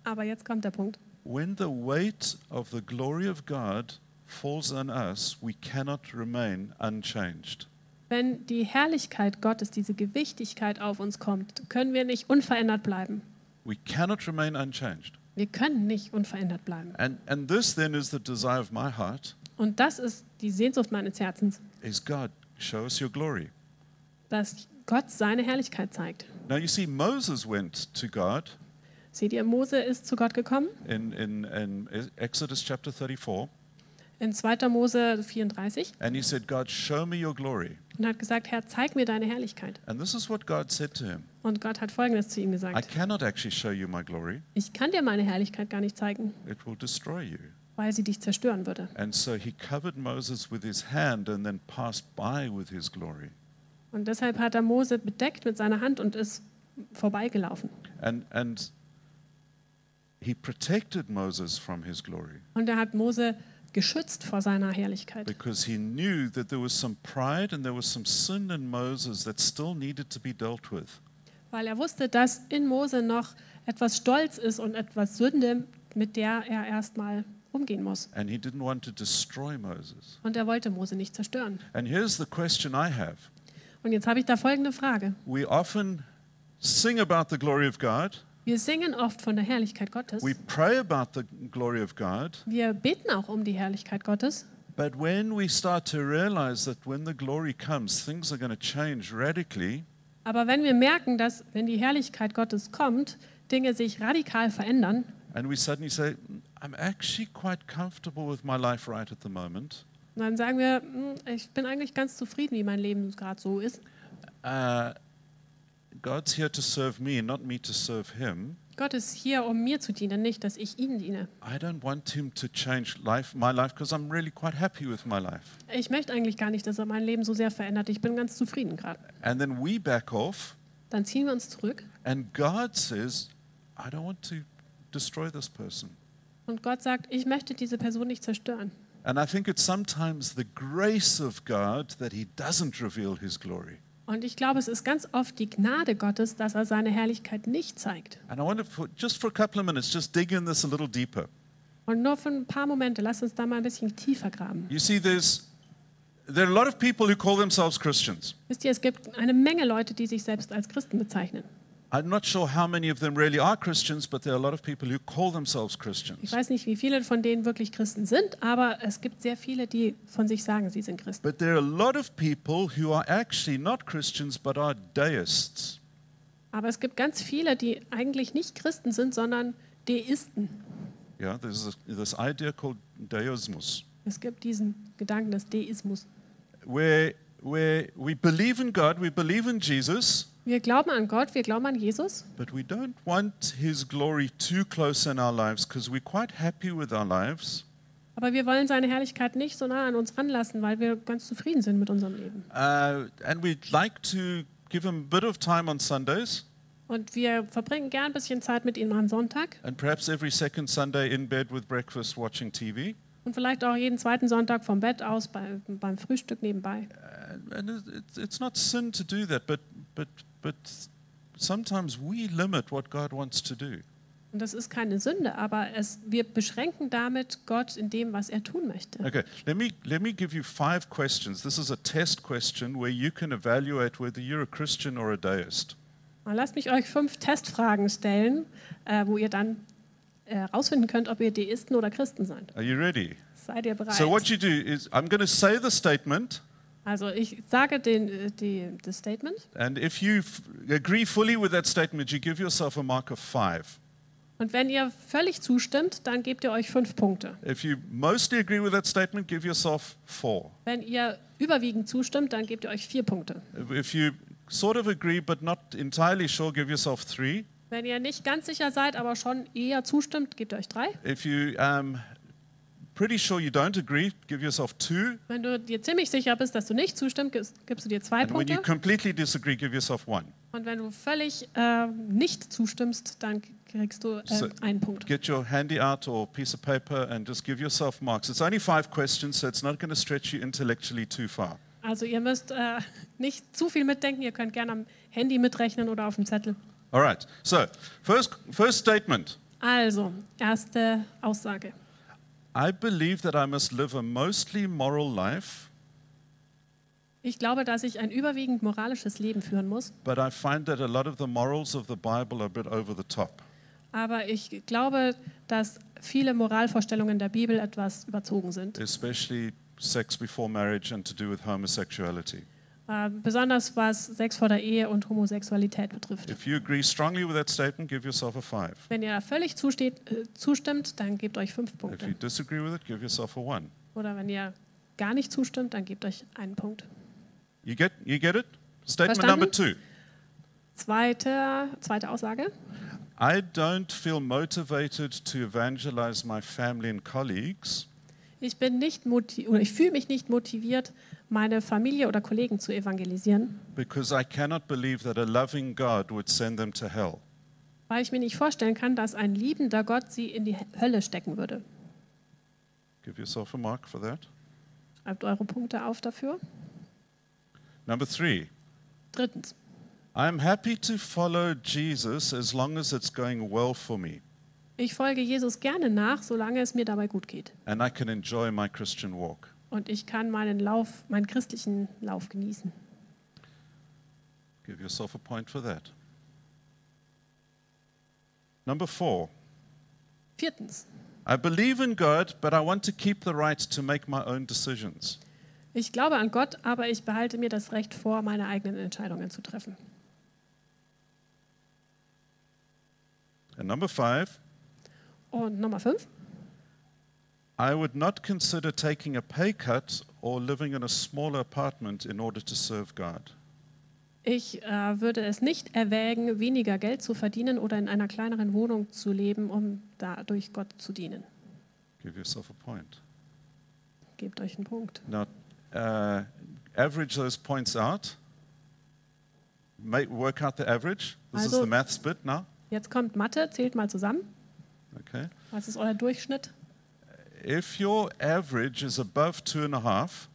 Aber jetzt kommt der Punkt. when the weight of the glory of God falls on us, we cannot remain unchanged. Wenn die Herrlichkeit Gottes, diese Gewichtigkeit auf uns kommt, können wir nicht unverändert bleiben. We cannot remain unchanged. Wir können nicht unverändert bleiben. And, and this then is the desire of my heart Und das ist die Sehnsucht meines Herzens, is God, show us your glory. dass Gott seine Herrlichkeit zeigt. Now you see, Moses went to God Seht ihr, Mose ist zu Gott gekommen in, in, in Exodus chapter 34, in 2. Mose 34 and he said, God, show me your glory. und hat gesagt, Herr, zeig mir deine Herrlichkeit. And this is what God said to him Und Gott hat Folgendes zu ihm I gesagt. cannot actually show you my glory, Ich kann dir meine Herrlichkeit gar nicht zeigen, it will destroy you. Weil sie dich zerstören würde. And so he covered Moses with his hand and then passed by with his glory. Und deshalb hat er Mose bedeckt mit seiner Hand und ist vorbeigelaufen. And, and he protected Moses from his glory Und er hat Mose geschützt vor seiner Herrlichkeit, because he knew that there was some pride and there was some sin in Moses that still needed to be dealt with. weil er wusste, dass in Mose noch etwas Stolz ist und etwas Sünde, mit der er erstmal umgehen muss. And he didn't want to destroy Moses. Und er wollte Mose nicht zerstören. And here's the question I have Und jetzt habe ich da folgende Frage. We often sing about the glory of God, Wir singen oft von der Herrlichkeit Gottes. we pray about the glory of God, Wir beten auch um die Herrlichkeit Gottes. but when we start to realize that when the glory comes, things are going to change radically, Aber wenn wir merken, dass wenn die Herrlichkeit Gottes kommt, Dinge sich radikal verändern and we suddenly say, I'm actually quite comfortable with my life right at the moment. dann sagen wir, "Hm, ich bin eigentlich ganz zufrieden, wie mein Leben gerade so ist. Uh, God's here to serve me, not me to serve him. Gott ist hier, um mir zu dienen, nicht, dass ich ihm diene. I don't want him to change life, my life because I'm really quite happy with my life. Ich möchte eigentlich gar nicht, dass er mein Leben so sehr verändert. Ich bin ganz zufrieden gerade. And then we back off, Dann ziehen wir uns zurück and God says, I don't want to destroy this person. Und Gott sagt, ich möchte diese Person nicht zerstören. And I think it's sometimes the grace of God that he doesn't reveal his glory. Und ich glaube, es ist ganz oft die Gnade Gottes, dass er seine Herrlichkeit nicht zeigt. And I want to, for, just for a couple of minutes, just dig in this a little deeper. Und nur für ein paar Momente, lass uns da mal ein bisschen tiefer graben. You see, there's, there are a lot of people who call themselves Christians. Wisst ihr, es gibt eine Menge Leute, die sich selbst als Christen bezeichnen. I'm not sure how many of them really are Christians, but there are a lot of people who call themselves Ich Christians. weiß nicht, wie viele von denen wirklich Christen sind, aber es gibt sehr viele, die von sich sagen, sie sind Christen. But there are a lot of people who are actually not Christians, but are deists. Aber es gibt ganz viele, die eigentlich nicht Christen sind, sondern Deisten. Yeah, there's this, this idea called deismus, Es gibt diesen Gedanken des Deismus. where, where we believe in God, we believe in Jesus, Wir glauben an Gott, wir glauben an Jesus, but we don't want His glory too close in our lives because we're quite happy with our lives. aber wir wollen seine Herrlichkeit nicht so nah an uns ranlassen, weil wir ganz zufrieden sind mit unserem Leben. Uh, and we'd like to give Him a bit of time on Sundays Und wir verbringen gern ein bisschen Zeit mit ihm am Sonntag and perhaps every second Sunday in bed with breakfast watching TV. und vielleicht auch jeden zweiten Sonntag vom Bett aus bei, beim Frühstück nebenbei. And, and it- it's, it's not sin to do that, but, but, but sometimes we limit what God wants to do. Und das ist keine Sünde, aber es, wir beschränken damit Gott in dem, was er tun möchte. Okay, let me, let me give you five questions. This is a test question where you can evaluate whether you're a Christian or a deist. Lasst mich euch fünf Testfragen stellen, äh, wo ihr dann herausfinden könnt, ob ihr Deisten oder Christen seid. Are you ready? Seid ihr bereit? So, what you do is I'm going to say the statement, also ich sage den, äh, die, das Statement and if you agree fully with that statement, you give yourself a mark of five. und wenn ihr völlig zustimmt, dann gebt ihr euch fünf Punkte. If you mostly agree with that statement, give yourself four. Wenn ihr überwiegend zustimmt, dann gebt ihr euch vier Punkte. If you sort of agree but not entirely sure, give yourself three. Wenn ihr nicht ganz sicher seid, aber schon eher zustimmt, gebt ihr euch drei. If you um, pretty sure you don't agree, give yourself two. Wenn du dir ziemlich sicher bist, dass du nicht zustimmst, gibst, gibst du dir zwei And when you Punkte. completely disagree, give yourself one. Und wenn du völlig äh, nicht zustimmst, dann kriegst du äh, So- einen Punkt. Get your handy out or piece of paper and just give yourself marks. It's only five questions, so it's not going to stretch you intellectually too far. Also ihr müsst äh, nicht zu viel mitdenken. Ihr könnt gerne am Handy mitrechnen oder auf dem Zettel. All right. So, first, first statement. Also, erste Aussage. I believe that I must live a mostly moral life, Ich glaube, dass ich ein überwiegend moralisches Leben führen muss. but I find that a lot of the morals of the Bible are a bit over the top. Aber ich glaube, dass viele Moralvorstellungen der Bibel etwas überzogen sind. especially sex before marriage and to do with homosexuality. Äh, besonders was Sex vor der Ehe und Homosexualität betrifft. If you agree strongly with that statement, give yourself a five. Wenn ihr da völlig zusteht, äh, zustimmt, dann gebt euch fünf If you Punkte. disagree with it, give yourself a one. Oder wenn ihr gar nicht zustimmt, dann gebt euch einen Punkt. You get, you get it? Statement Verstanden? number two. Zweite, zweite Aussage. I don't feel motivated to evangelize my family and colleagues Ich bin nicht oder ich fühle mich nicht motiviert, meine Familie oder Kollegen zu evangelisieren, because I cannot believe that a loving God would send them to hell. weil ich mir nicht vorstellen kann, dass ein liebender Gott sie in die Hölle stecken würde. Give yourself a mark for that. Schreibt eure Punkte auf dafür. Number three. Drittens. I'm happy to follow Jesus as long as it's going well for me Ich folge Jesus gerne nach, solange es mir dabei gut geht. and I can enjoy my Christian walk. Und ich kann meinen Lauf, meinen christlichen Lauf genießen. Give yourself a point for that. Number four. Viertens. I believe in God, but I want to keep the right to make my own decisions. Ich glaube an Gott, aber ich behalte mir das Recht vor, meine eigenen Entscheidungen zu treffen. And number five, Und Nummer fünf. I would not consider taking a pay cut or living in a smaller apartment in order to serve God. Ich äh, würde es nicht erwägen, weniger Geld zu verdienen oder in einer kleineren Wohnung zu leben, um dadurch Gott zu dienen. Give yourself a point. Gebt euch einen Punkt. Now, uh, average those points out. Make, work out the average. This is Also- the maths bit now. Jetzt kommt Mathe, zählt mal zusammen. Okay. Was ist euer Durchschnitt? If your average is above two and a half,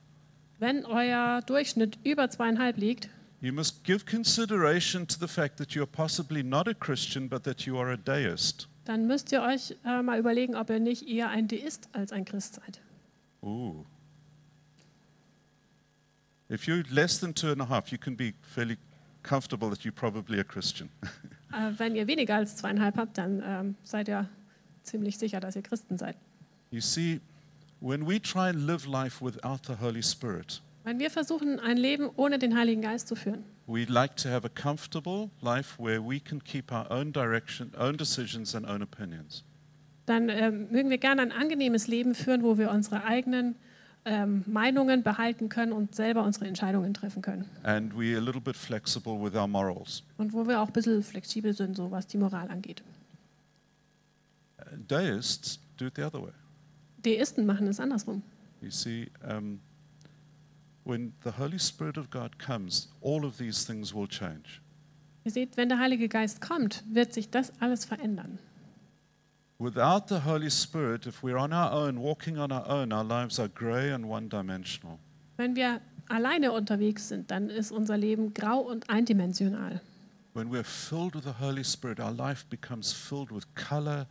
Wenn euer Durchschnitt über zweieinhalb liegt, you must give consideration to the fact that you are possibly not a Christian, but that you are a deist. dann müsst ihr euch äh, mal überlegen, ob ihr nicht eher ein Deist als ein Christ seid. Ooh. If you're less than two and a half, you can be fairly comfortable that you're probably a Christian. Äh, wenn ihr weniger als zweieinhalb habt, dann ähm, seid ihr ziemlich sicher, dass ihr Christen seid. you see, when we try and live life without the Holy Spirit, Wenn wir versuchen, ein Leben ohne den Heiligen Geist zu führen, we like to have a comfortable life where we can keep our own direction, own decisions, and own opinions. dann ähm, mögen wir gerne ein angenehmes Leben führen, wo wir unsere eigenen ähm, Meinungen behalten können und selber unsere Entscheidungen treffen können. And we're a little bit flexible with our morals. Und wo wir auch ein bisschen flexibel sind, so was die Moral angeht. Deists do it the other way. Deisten machen es andersrum. You see, um, when the Holy Spirit of God comes, all of these things will change. Ihr seht, wenn der Heilige Geist kommt, wird sich das alles verändern. Without the Holy Spirit, if we're on our own, walking on our own, our lives are grey and one dimensional. Wenn wir alleine unterwegs sind, dann ist unser Leben grau und eindimensional. When we're filled with the Holy Spirit, our life becomes filled with color,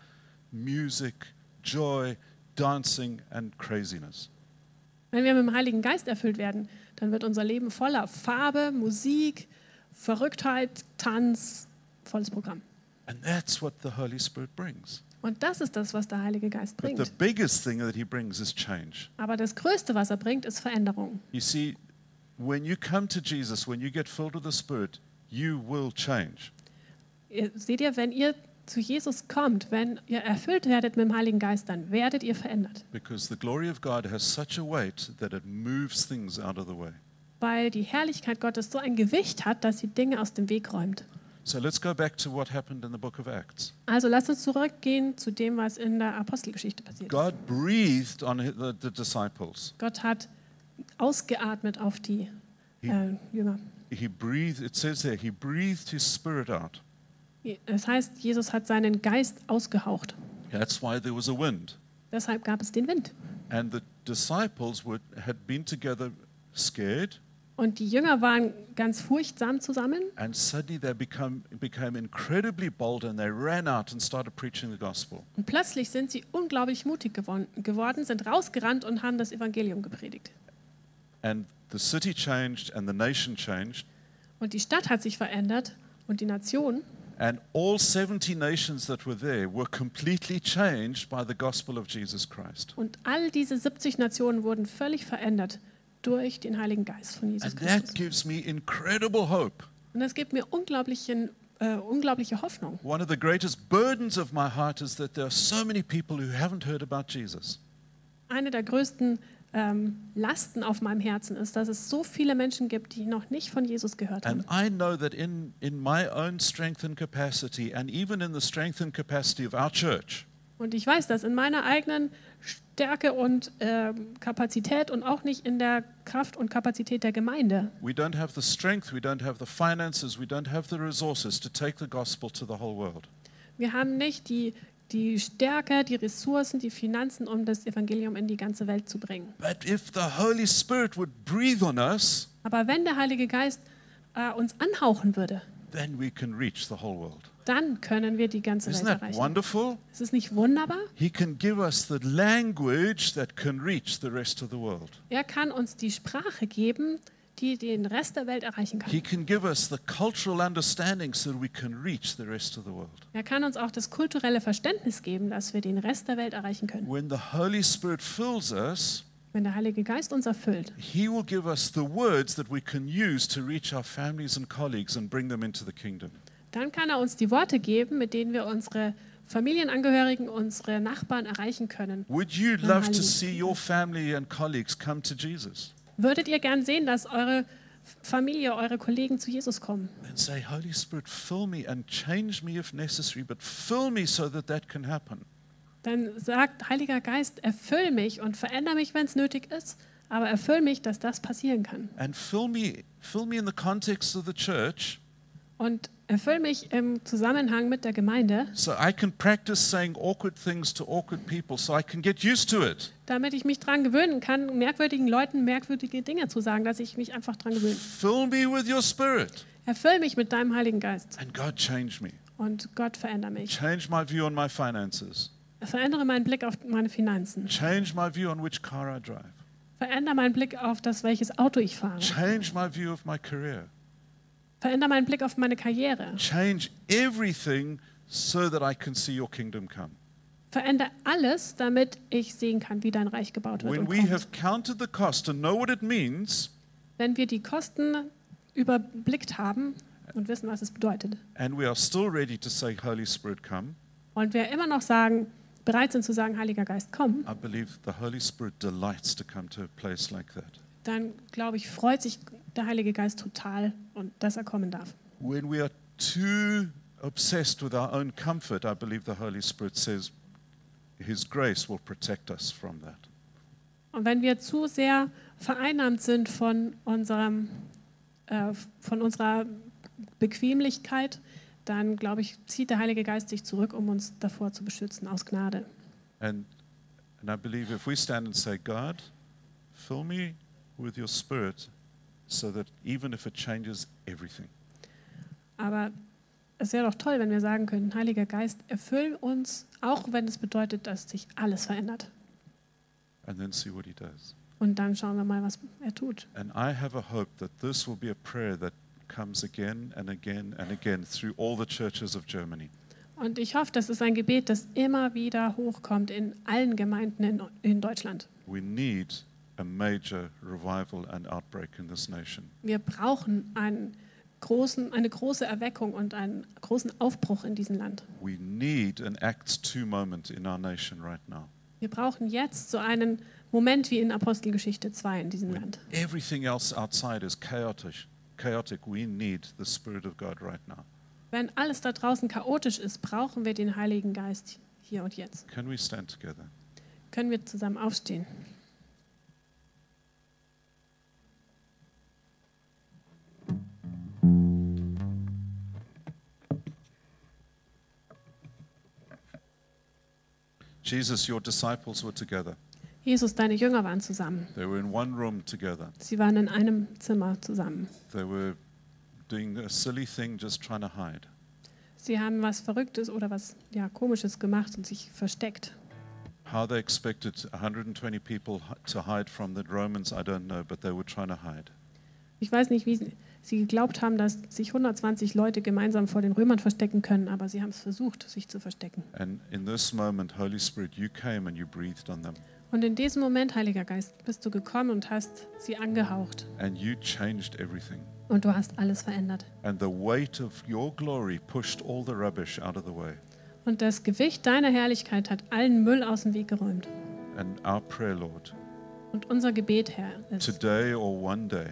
music, joy, dancing, and craziness. Wenn wir mit dem Heiligen Geist erfüllt werden, dann wird unser Leben voller Farbe, Musik, Verrücktheit, Tanz, volles Programm. And that's what the Holy Spirit brings. Und das ist das, was der Heilige Geist But the bringt. biggest thing that He brings is change. Aber das Größte, was er bringt, ist Veränderung. You see, when you come to Jesus, when you get filled with the Spirit, you will change. Seht ihr, wenn ihr zu Jesus kommt, wenn ihr erfüllt werdet mit dem Heiligen Geist, dann werdet ihr verändert. Because the glory of God has such a weight that it moves things out of the way. Weil die Herrlichkeit Gottes so ein Gewicht hat, dass sie Dinge aus dem Weg räumt. So let's go back to what happened in the book of Acts. Also lasst uns zurückgehen zu dem, was in der Apostelgeschichte passiert ist. God breathed on the, the disciples. Gott hat ausgeatmet auf die He, äh, Jünger. he breathed, it says there, he breathed his spirit out. Es heißt, Jesus hat seinen Geist ausgehaucht. That's why there was a wind. Deshalb gab es den Wind. And the disciples were, had been together scared, Und die Jünger waren ganz furchtsam zusammen. and suddenly they become, became incredibly bold and they ran out and started preaching the gospel. Und plötzlich sind sie unglaublich mutig gewon- geworden, sind rausgerannt und haben das Evangelium gepredigt. And the city changed and the nation changed. Und die Stadt hat sich verändert und die Nation. And all 70 nations that were there were completely changed by the gospel of Jesus Christ. Und all diese 70 Nationen wurden völlig verändert durch den Heiligen Geist von Jesus And that Christus. gives me incredible hope. Und das gibt mir unglaublichen, äh, unglaubliche Hoffnung. One of the greatest burdens of my heart is that there are so many people who haven't heard about Jesus. Eine der größten ähm, Lasten auf meinem Herzen ist, dass es so viele Menschen gibt, die noch nicht von Jesus gehört haben. And I know that in, in my own strength and capacity, and even in the strength and capacity of our church, Und ich weiß das in meiner eigenen Stärke und ähm, Kapazität und auch nicht in der Kraft und Kapazität der Gemeinde. we don't have the strength, we don't have the finances, we don't have the resources to take the gospel to the whole world. Wir haben nicht die, die Stärke, die Ressourcen, die Finanzen, um das Evangelium in die ganze Welt zu bringen. But if the Holy Spirit would breathe on us, Aber wenn der Heilige Geist äh, uns anhauchen würde, then we can reach the whole world. dann können wir die ganze Isn't Welt that erreichen. wonderful? Ist es nicht wunderbar? He can give us the language that can reach the rest of the world. Er kann uns die Sprache geben, die den Rest der Welt erreichen kann. He can give us the cultural understanding so that we can reach the rest of the world. Er kann uns auch das kulturelle Verständnis geben, dass wir den Rest der Welt erreichen können. When the Holy Spirit fills us, Wenn der Heilige Geist uns erfüllt, He will give us the words that we can use to reach our families and colleagues and bring them into the kingdom. dann kann er uns die Worte geben, mit denen wir unsere Familienangehörigen, unsere Nachbarn erreichen können. Would you love to see your family and colleagues come to Jesus Würdet ihr gern sehen, dass eure Familie, eure Kollegen zu Jesus kommen? say, Holy Spirit, fill me and change me if necessary, but fill me so that that can happen? Dann sagt Heiliger Geist, erfüll mich und verändere mich, wenn es nötig ist, aber erfüll mich, dass das passieren kann. And fill me, fill me in the context of the church Und erfüll mich im Zusammenhang mit der Gemeinde, so I can practice saying awkward things to awkward people so I can get used to it. damit ich mich daran gewöhnen kann, merkwürdigen Leuten merkwürdige Dinge zu sagen, dass ich mich einfach daran gewöhne. Fill me with your spirit. Erfüll mich mit deinem Heiligen Geist And God, change me. und Gott verändere mich. Change my view on my finances. Verändere meinen Blick auf meine Finanzen. Change my view on which car I drive. Verändere meinen Blick auf das, welches Auto ich fahre. Change my view of my career. Verändere meinen Blick auf meine Karriere. Change everything so that I can see your kingdom come. Verändere alles, damit ich sehen kann, wie dein Reich gebaut wird. When Und we kommt. have counted the cost and know what it means, Wenn wir die Kosten überblickt haben und wissen, was es bedeutet, and we are still ready to say, Holy Spirit, come, und wir immer noch sagen, bereit sind zu sagen, Heiliger Geist, komm, I believe the Holy Spirit delights to come to a place like that. Dann glaube ich, freut sich der Heilige Geist total und dass er kommen darf. When we are too obsessed with our own comfort, I believe the Holy Spirit says His grace will protect us from that. Und wenn wir zu sehr vereinnahmt sind von, unserem, äh, von unserer Bequemlichkeit, dann glaube ich, zieht der Heilige Geist sich zurück, um uns davor zu beschützen, aus Gnade. And, and I believe if we stand and say, God, fill me with your spirit so that even if it changes everything, Aber es wäre doch toll, wenn wir sagen könnten, Heiliger Geist, erfüll uns, auch wenn es bedeutet, dass sich alles verändert. and then see what he does. Und dann schauen wir mal, was er tut. And I have a hope that this will be a prayer that comes again and again and again through all the churches of Germany. Und ich hoffe, das ist ein Gebet, das immer wieder hochkommt in allen Gemeinden in, in Deutschland. We need a major revival and outbreak in this nation. Wir brauchen einen großen, eine große Erweckung und einen großen Aufbruch in diesem Land. We need an Acts 2 moment in our nation right now. Wir brauchen jetzt so einen Moment wie in Apostelgeschichte 2 in diesem When Land. everything else outside is chaotic, chaotic, we need the Spirit of God right now. Wenn alles da draußen chaotisch ist, brauchen wir den Heiligen Geist hier und jetzt. Can we stand together? Können wir zusammen aufstehen? Jesus, your disciples were together. Jesus, deine Jünger waren zusammen. They were in one room together. Sie waren in einem Zimmer zusammen. They were doing a silly thing, just trying to hide. Sie haben was Verrücktes oder was ja, Komisches gemacht und sich versteckt. How they expected 120 people to hide from the Romans, I don't know, but they were trying to hide. Ich weiß nicht, wie, sie geglaubt haben, dass sich 120 Leute gemeinsam vor den Römern verstecken können, aber sie haben es versucht, sich zu verstecken. Moment, Spirit. Und in diesem Moment, Heiliger Geist, bist du gekommen und hast sie angehaucht. And you changed everything. Und du hast alles verändert. Und das Gewicht deiner Herrlichkeit hat allen Müll aus dem Weg geräumt. And our prayer, Lord, Und unser Gebet, Herr, ist, today or one day,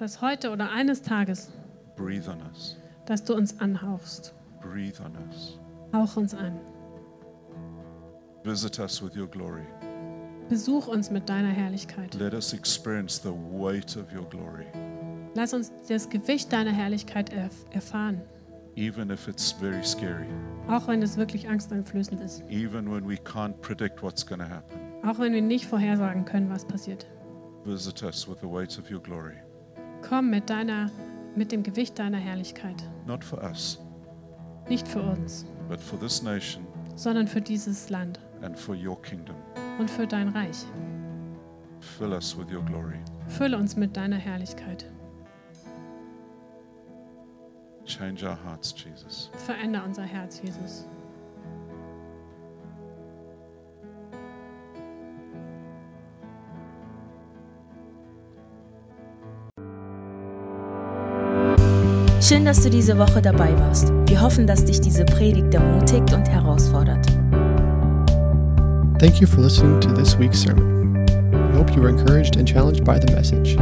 dass heute oder eines Tages, breathe on us. dass du uns anhauchst. Breathe on us. Hauch uns an. Visit us with your glory. Besuch uns mit deiner Herrlichkeit. Let us experience the weight of your glory, Lass uns das Gewicht deiner Herrlichkeit erf erfahren. even if it's very scary, Auch wenn es wirklich angsteinflößend ist. even when we can't predict what's going to happen. Auch wenn wir nicht vorhersagen können, was passiert. Visit us with the weight of your glory, Komm mit, deiner, mit dem Gewicht deiner Herrlichkeit. not for us, Nicht für uns, but for this nation sondern für dieses Land and for your kingdom. und für dein Reich. Fill us with your glory. Fülle uns mit deiner Herrlichkeit. Change our hearts, Jesus. Veränder unser Herz, Jesus. Schön, dass du diese Woche dabei warst. Wir hoffen, dass dich diese Predigt ermutigt und herausfordert. Thank you for listening to this week's sermon. We hope you were encouraged and challenged by the message.